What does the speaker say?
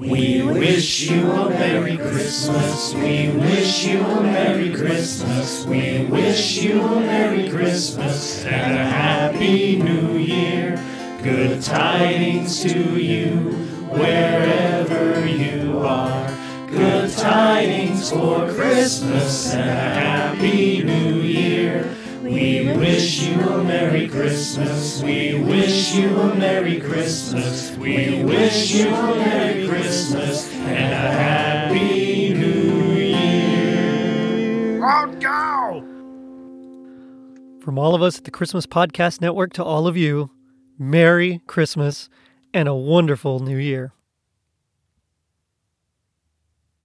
We wish you a Merry Christmas. We wish you a Merry Christmas. We wish you a Merry Christmas and a Happy New Year. Good tidings to you wherever you are. Good tidings for Christmas and a Happy New Year. We wish you a Merry Christmas. We wish you a Merry Christmas. We wish you a Merry Out go! From all of us at the Christmas Podcast Network to all of you, Merry Christmas and a wonderful New Year.